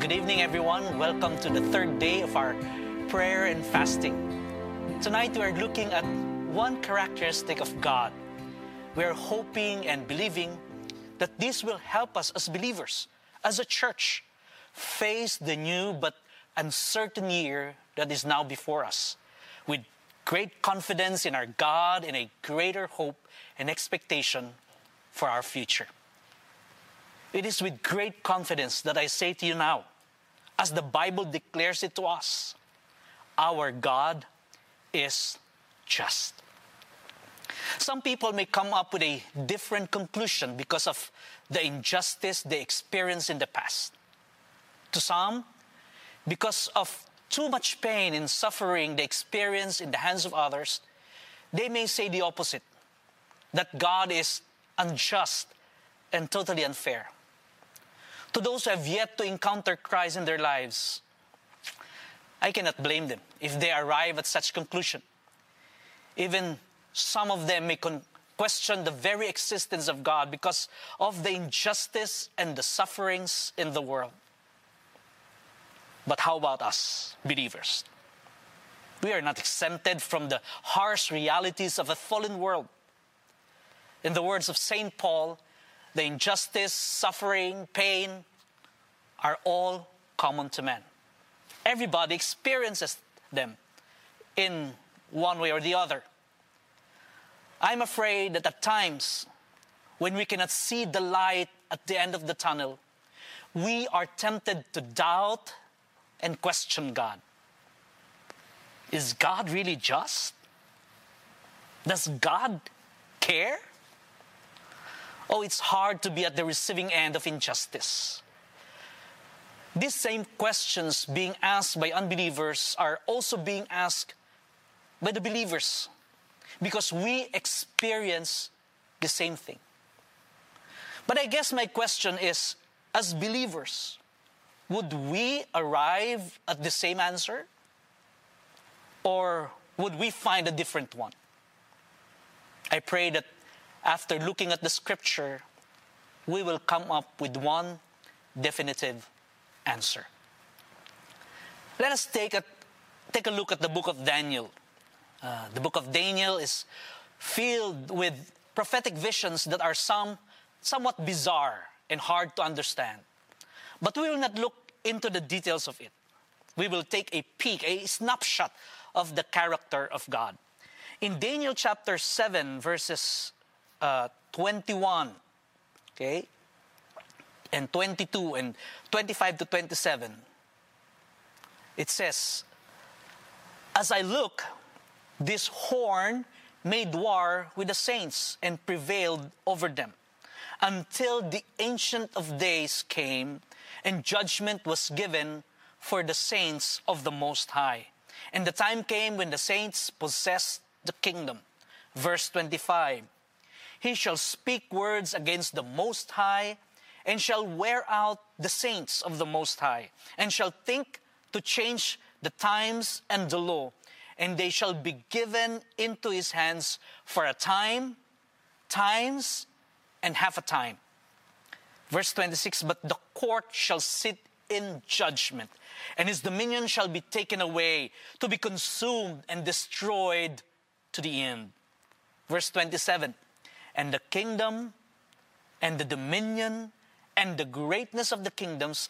Good evening, everyone. Welcome to the third day of our prayer and fasting. Tonight, we are looking at one characteristic of God. We are hoping and believing that this will help us as believers, as a church, face the new but uncertain year that is now before us with great confidence in our God and a greater hope and expectation for our future. It is with great confidence that I say to you now, as the Bible declares it to us, our God is just. Some people may come up with a different conclusion because of the injustice they experienced in the past. To some, because of too much pain and suffering they experience in the hands of others, they may say the opposite that God is unjust and totally unfair. To those who have yet to encounter Christ in their lives, I cannot blame them if they arrive at such conclusion. Even some of them may con- question the very existence of God because of the injustice and the sufferings in the world. But how about us, believers? We are not exempted from the harsh realities of a fallen world. In the words of St. Paul, the injustice, suffering, pain are all common to man. Everybody experiences them in one way or the other. I'm afraid that at times, when we cannot see the light at the end of the tunnel, we are tempted to doubt and question God. Is God really just? Does God care? Oh, it's hard to be at the receiving end of injustice. These same questions being asked by unbelievers are also being asked by the believers because we experience the same thing. But I guess my question is as believers, would we arrive at the same answer? Or would we find a different one? I pray that after looking at the scripture, we will come up with one definitive answer. Let us take a, take a look at the book of Daniel. Uh, the book of Daniel is filled with prophetic visions that are some somewhat bizarre and hard to understand. But we will not look into the details of it. We will take a peek, a snapshot of the character of God. In Daniel chapter 7, verses uh, 21, okay, and 22 and 25 to 27, it says, As I look, this horn made war with the saints and prevailed over them until the Ancient of Days came and judgment was given for the saints of the Most High. And the time came when the saints possessed the kingdom. Verse 25 He shall speak words against the Most High and shall wear out the saints of the Most High and shall think to change the times and the law. And they shall be given into his hands for a time, times, and half a time. Verse 26 But the court shall sit in judgment, and his dominion shall be taken away, to be consumed and destroyed to the end. Verse 27 And the kingdom and the dominion and the greatness of the kingdoms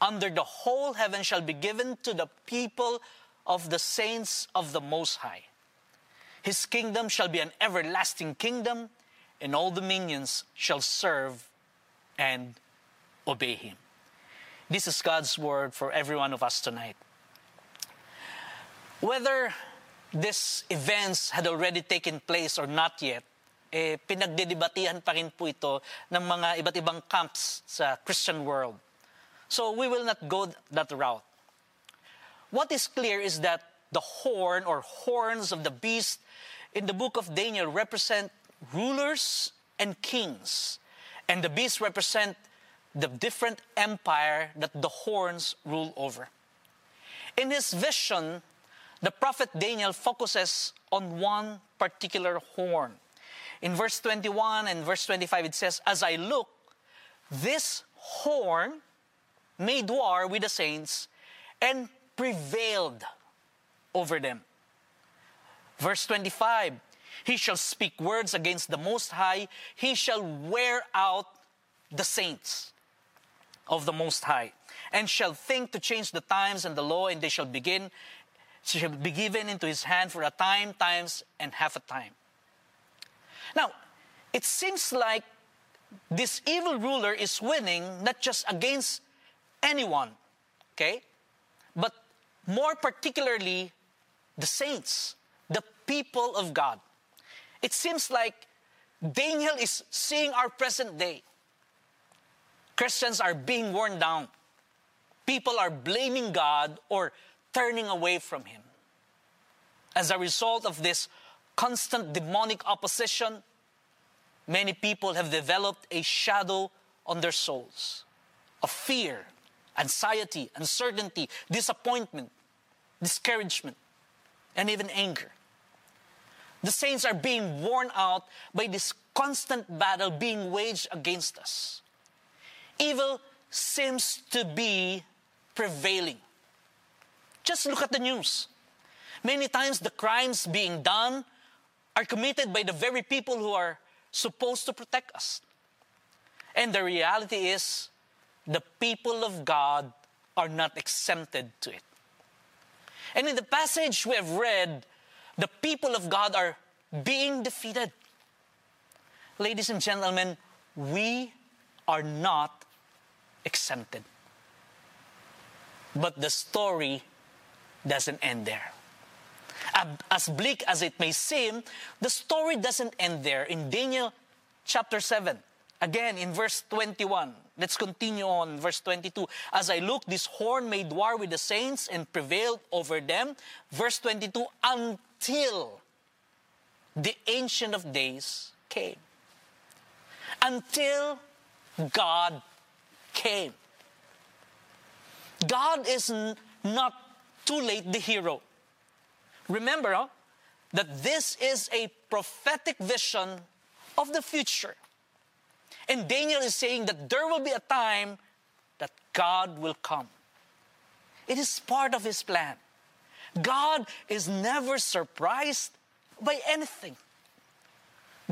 under the whole heaven shall be given to the people of the saints of the Most High. His kingdom shall be an everlasting kingdom, and all dominions shall serve and obey him. This is God's word for every one of us tonight. Whether these events had already taken place or not yet, eh, pinagdedebatihan pa rin po ito ng mga iba't ibang camps sa Christian world. So we will not go that route. What is clear is that the horn or horns of the beast in the book of Daniel represent rulers and kings. And the beasts represent the different empire that the horns rule over. In his vision, the prophet Daniel focuses on one particular horn. In verse 21 and verse 25, it says, As I look, this horn made war with the saints and prevailed over them. Verse 25 He shall speak words against the Most High, he shall wear out the saints of the Most High, and shall think to change the times and the law, and they shall begin, shall be given into his hand for a time, times, and half a time. Now, it seems like this evil ruler is winning not just against anyone, okay, but more particularly the saints, the people of God. It seems like Daniel is seeing our present day. Christians are being worn down. People are blaming God or turning away from Him. As a result of this constant demonic opposition, many people have developed a shadow on their souls of fear, anxiety, uncertainty, disappointment, discouragement, and even anger. The saints are being worn out by this constant battle being waged against us. Evil seems to be prevailing. Just look at the news. Many times the crimes being done are committed by the very people who are supposed to protect us. And the reality is, the people of God are not exempted to it. And in the passage we have read, the people of God are being defeated. Ladies and gentlemen, we are not exempted. But the story doesn't end there. As bleak as it may seem, the story doesn't end there. In Daniel chapter 7, again in verse 21, let's continue on, verse 22. As I looked, this horn made war with the saints and prevailed over them. Verse 22, until the Ancient of Days came. Until God came. God is not too late the hero. Remember that this is a prophetic vision of the future. And Daniel is saying that there will be a time that God will come. It is part of his plan. God is never surprised by anything.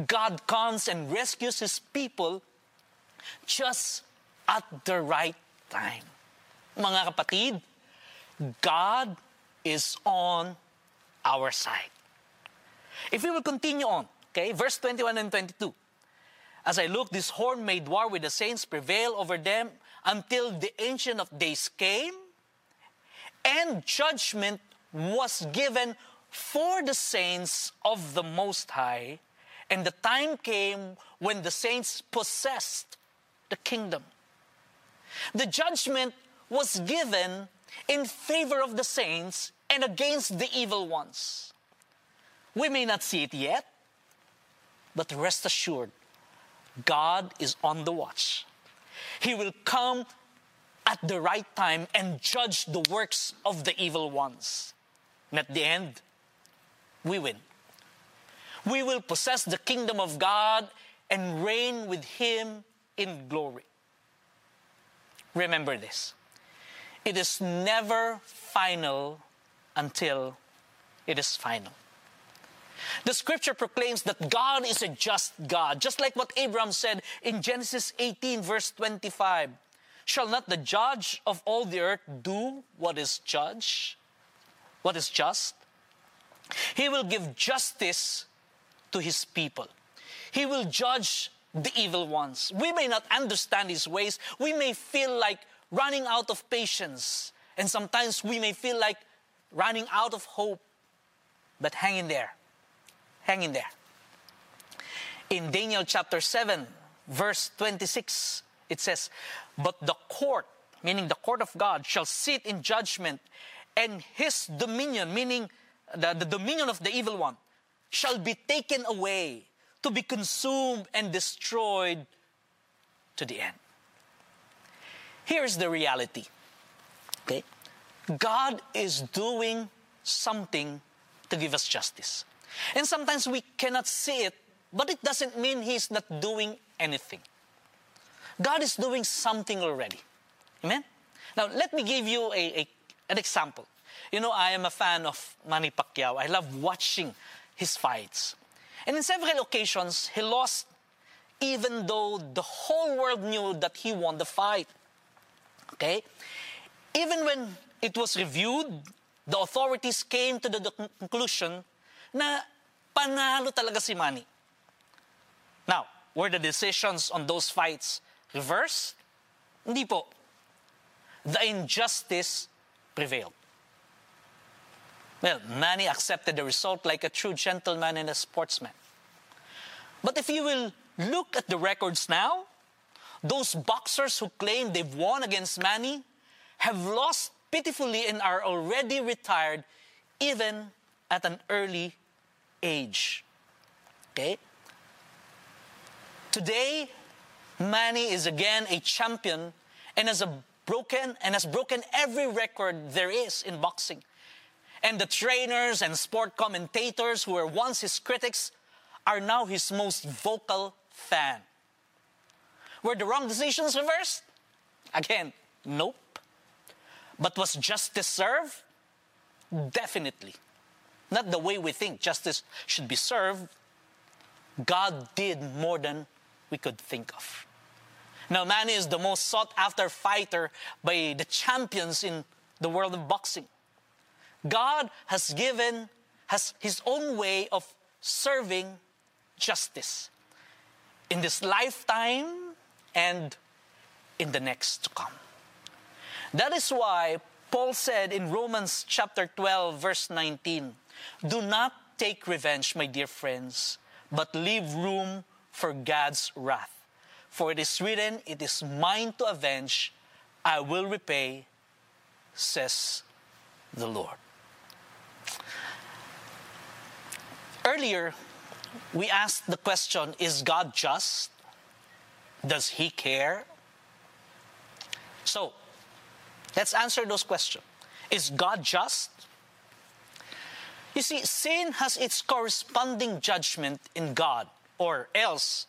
God comes and rescues his people just at the right time. Mga kapatid, God is on our side. If we will continue on, okay, verse 21 and 22. As I looked, this horn made war with the saints, prevail over them until the Ancient of Days came, and judgment was given for the saints of the Most High, and the time came when the saints possessed the kingdom. The judgment was given in favor of the saints and against the evil ones. We may not see it yet, but rest assured, God is on the watch. He will come at the right time and judge the works of the evil ones. And at the end, we win. We will possess the kingdom of God and reign with Him in glory. Remember this it is never final until it is final. The scripture proclaims that God is a just God, just like what Abraham said in Genesis 18, verse 25. Shall not the judge of all the earth do what is judge, what is just? He will give justice to his people. He will judge the evil ones. We may not understand his ways. We may feel like running out of patience. And sometimes we may feel like running out of hope. But hang in there. Hang in there. In Daniel chapter 7, verse 26, it says, But the court, meaning the court of God, shall sit in judgment, and his dominion, meaning the, the dominion of the evil one, shall be taken away to be consumed and destroyed to the end. Here's the reality. Okay? God is doing something to give us justice. And sometimes we cannot see it, but it doesn't mean He's not doing anything. God is doing something already. Amen? Now, let me give you a, a, an example. You know, I am a fan of Manny Pacquiao. I love watching his fights. And in several occasions, he lost even though the whole world knew that he won the fight. Okay? Even when it was reviewed, the authorities came to the conclusion na panalo talaga si Manny. Now, were the decisions on those fights reversed? Hindi po. The injustice prevailed. Well, Manny accepted the result like a true gentleman and a sportsman. But if you will look at the records now, those boxers who claim they've won against Manny have lost pitifully and are already retired even at an early age. Okay? Today, Manny is again a champion and has broken and has broken every record there is in boxing. And the trainers and sport commentators who were once his critics are now his most vocal fan. Were the wrong decisions reversed? Again, nope. But was justice served? Definitely. Not the way we think justice should be served. God did more than we could think of. Now, Manny is the most sought after fighter by the champions in the world of boxing. God has given, has his own way of serving justice in this lifetime and in the next to come. That is why Paul said in Romans chapter 12, verse 19, Do not take revenge, my dear friends, but leave room for God's wrath. For it is written, It is mine to avenge, I will repay, says the Lord. Earlier, we asked the question Is God just? Does He care? So, let's answer those questions. Is God just? You see, sin has its corresponding judgment in God, or else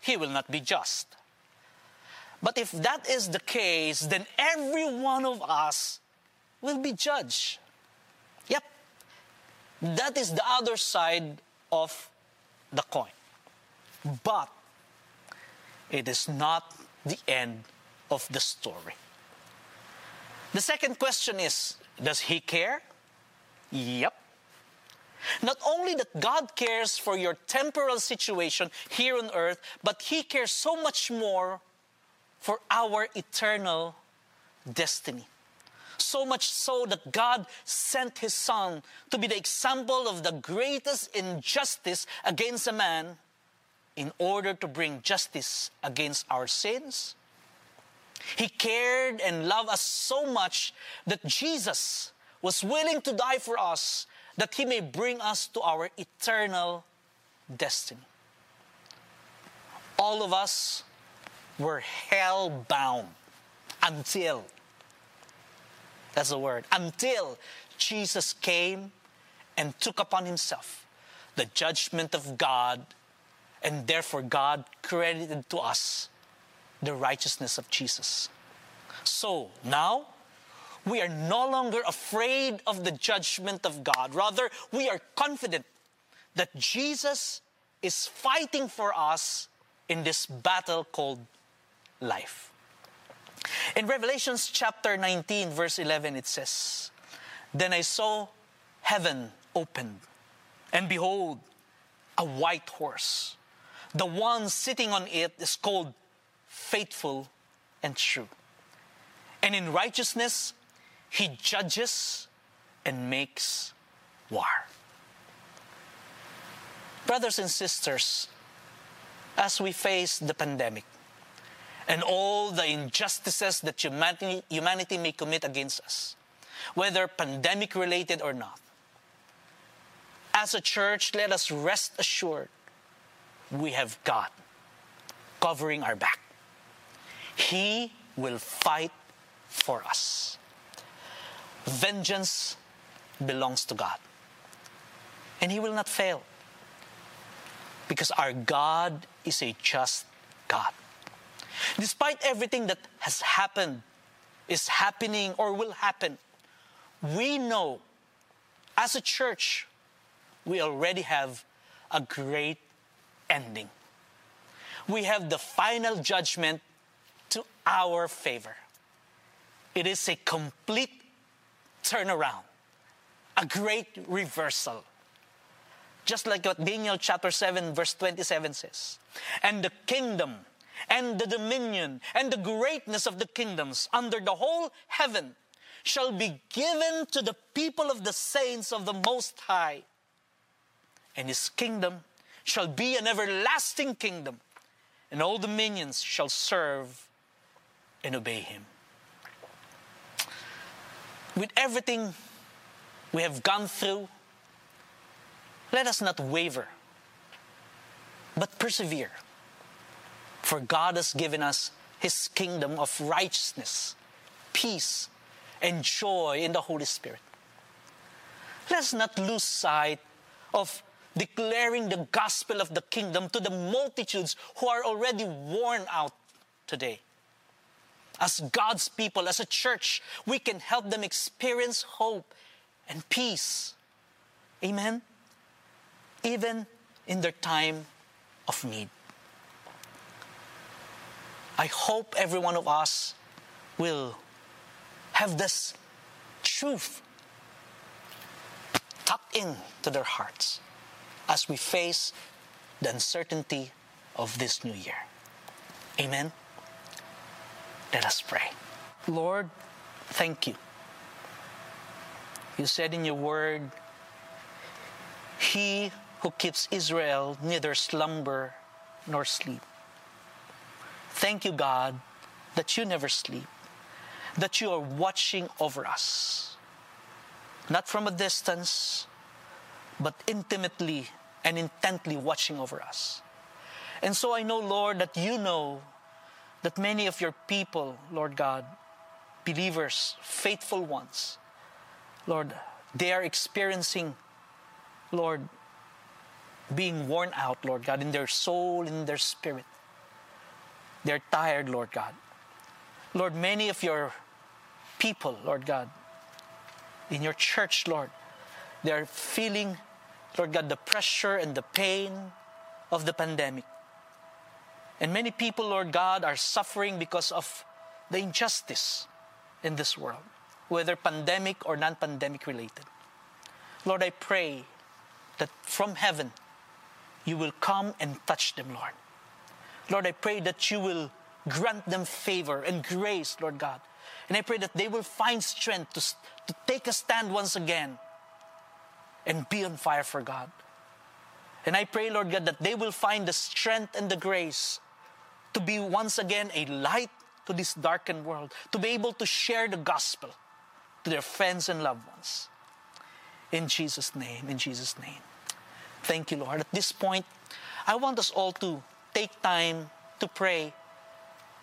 He will not be just. But if that is the case, then every one of us will be judged. Yep. That is the other side of the coin. But it is not the end of the story. The second question is Does he care? Yep. Not only that God cares for your temporal situation here on earth, but He cares so much more for our eternal destiny. So much so that God sent His Son to be the example of the greatest injustice against a man in order to bring justice against our sins. He cared and loved us so much that Jesus was willing to die for us that He may bring us to our eternal destiny. All of us were hell bound until that's the word. Until Jesus came and took upon himself the judgment of God, and therefore God credited to us the righteousness of Jesus. So now, we are no longer afraid of the judgment of God. Rather, we are confident that Jesus is fighting for us in this battle called life. In Revelations chapter 19, verse 11, it says, Then I saw heaven opened, and behold, a white horse. The one sitting on it is called faithful and true. And in righteousness, he judges and makes war. Brothers and sisters, as we face the pandemic, and all the injustices that humanity, humanity may commit against us, whether pandemic related or not. As a church, let us rest assured we have God covering our back. He will fight for us. Vengeance belongs to God. And He will not fail. Because our God is a just God. Despite everything that has happened is happening or will happen, we know as a church, we already have a great ending. We have the final judgment our favor. It is a complete turnaround, a great reversal. Just like what Daniel chapter 7, verse 27 says. And the kingdom and the dominion and the greatness of the kingdoms under the whole heaven shall be given to the people of the saints of the Most High. And his kingdom shall be an everlasting kingdom, and all dominions shall serve and obey him. With everything we have gone through, let us not waver, but persevere. For God has given us His kingdom of righteousness, peace, and joy in the Holy Spirit. Let's not lose sight of declaring the gospel of the kingdom to the multitudes who are already worn out today. As God's people, as a church, we can help them experience hope and peace. Amen? Even in their time of need. I hope every one of us will have this truth tucked into their hearts as we face the uncertainty of this new year. Amen. Let us pray. Lord, thank you. You said in your word, He who keeps Israel neither slumber nor sleep. Thank you, God, that you never sleep that you are watching over us. Not from a distance, but intimately and intently watching over us. And so I know, Lord, that you know that many of your people, Lord God, believers, faithful ones, Lord, they are experiencing, Lord, being worn out, Lord God, in their soul, in their spirit. They're tired, Lord God. Lord, many of your people, Lord God, in your church, Lord, they're feeling, Lord God, the pressure and the pain of the pandemic. And many people, Lord God, are suffering because of the injustice in this world, whether pandemic or non pandemic related. Lord, I pray that from heaven you will come and touch them, Lord. Lord, I pray that you will grant them favor and grace, Lord God. And I pray that they will find strength to, to take a stand once again and be on fire for God. And I pray, Lord God, that they will find the strength and the grace to be once again a light to this darkened world, to be able to share the gospel to their friends and loved ones. In Jesus' name, in Jesus' name. Thank you, Lord. At this point, I want us all to take time to pray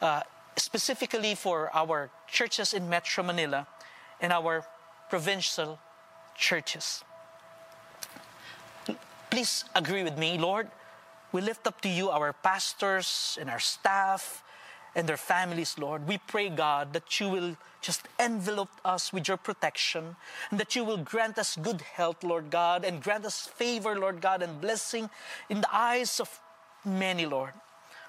uh, specifically for our churches in Metro Manila and our provincial churches. Please agree with me, Lord. We lift up to you our pastors and our staff and their families, Lord. We pray, God, that you will just envelop us with your protection and that you will grant us good health, Lord God, and grant us favor, Lord God, and blessing in the eyes of many, Lord.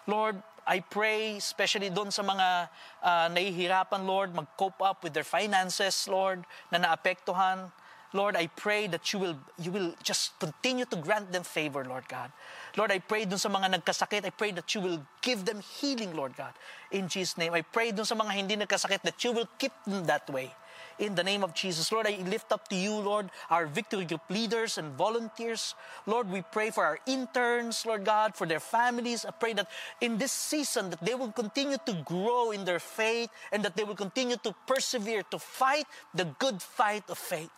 Lord, I pray, especially doon sa mga uh, nahihirapan, Lord, mag-cope up with their finances, Lord, na naapektuhan. Lord, I pray that you will, you will just continue to grant them favor, Lord God. Lord, I pray dun sa mga nagkasakit, I pray that you will give them healing, Lord God. In Jesus' name, I pray dun sa mga hindi nagkasakit that you will keep them that way in the name of Jesus. Lord, I lift up to you, Lord, our victory group leaders and volunteers. Lord, we pray for our interns, Lord God, for their families. I pray that in this season that they will continue to grow in their faith and that they will continue to persevere to fight the good fight of faith.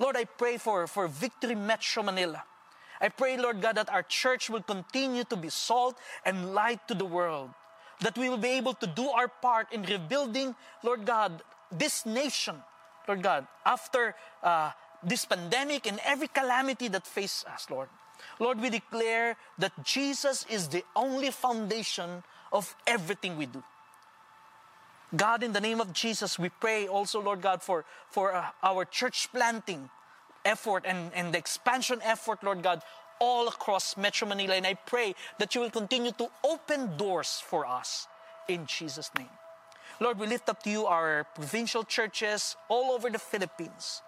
Lord, I pray for, for Victory Metro Manila. I pray, Lord God, that our church will continue to be salt and light to the world. That we will be able to do our part in rebuilding, Lord God, this nation, Lord God, after uh, this pandemic and every calamity that faces us, Lord. Lord, we declare that Jesus is the only foundation of everything we do. God, in the name of Jesus, we pray also, Lord God, for, for uh, our church planting effort and, and the expansion effort, Lord God, all across Metro Manila. And I pray that you will continue to open doors for us in Jesus' name. Lord, we lift up to you our provincial churches all over the Philippines.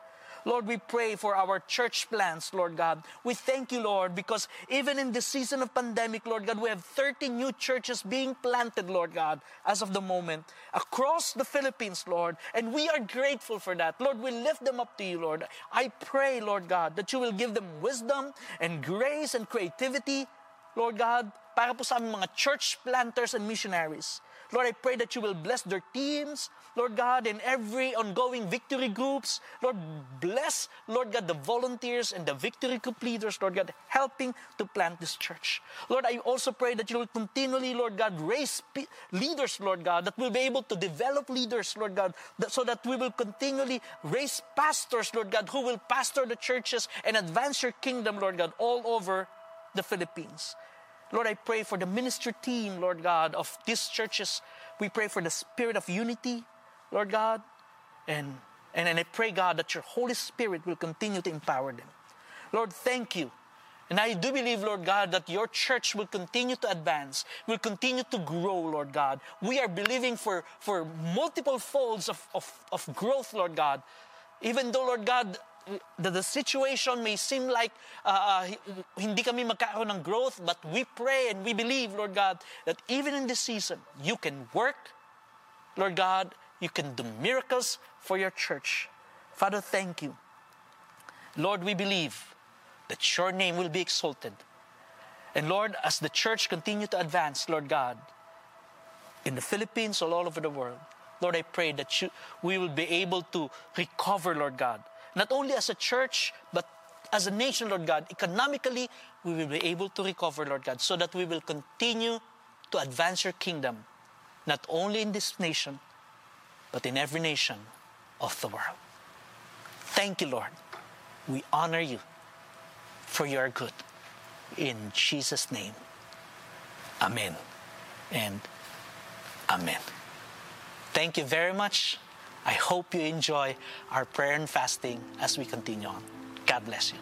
Lord, we pray for our church plans, Lord God. We thank you, Lord, because even in this season of pandemic, Lord God, we have 30 new churches being planted, Lord God, as of the moment, across the Philippines, Lord. And we are grateful for that. Lord, we lift them up to you, Lord. I pray, Lord God, that you will give them wisdom and grace and creativity, Lord God, para po sa mga church planters and missionaries. Lord, I pray that you will bless their teams, Lord God, in every ongoing victory groups. Lord, bless, Lord God, the volunteers and the victory group leaders, Lord God, helping to plant this church. Lord, I also pray that you will continually, Lord God, raise leaders, Lord God, that will be able to develop leaders, Lord God, that, so that we will continually raise pastors, Lord God, who will pastor the churches and advance your kingdom, Lord God, all over the Philippines. Lord, I pray for the ministry team, Lord God, of these churches. We pray for the spirit of unity, Lord God. And, and, and I pray, God, that your Holy Spirit will continue to empower them. Lord, thank you. And I do believe, Lord God, that your church will continue to advance, will continue to grow, Lord God. We are believing for, for multiple folds of, of, of growth, Lord God. Even though, Lord God, the, the situation may seem like uh, hindi kami magkakaroon ng growth, but we pray and we believe, Lord God, that even in this season, you can work, Lord God, you can do miracles for your church. Father, thank you. Lord, we believe that your name will be exalted. And Lord, as the church continue to advance, Lord God, in the Philippines, all over the world, Lord, I pray that you, we will be able to recover, Lord God, not only as a church, but as a nation, Lord God, economically, we will be able to recover, Lord God, so that we will continue to advance your kingdom, not only in this nation, but in every nation of the world. Thank you, Lord. We honor you for your good. In Jesus' name, Amen and Amen. Thank you very much. I hope you enjoy our prayer and fasting as we continue on. God bless you.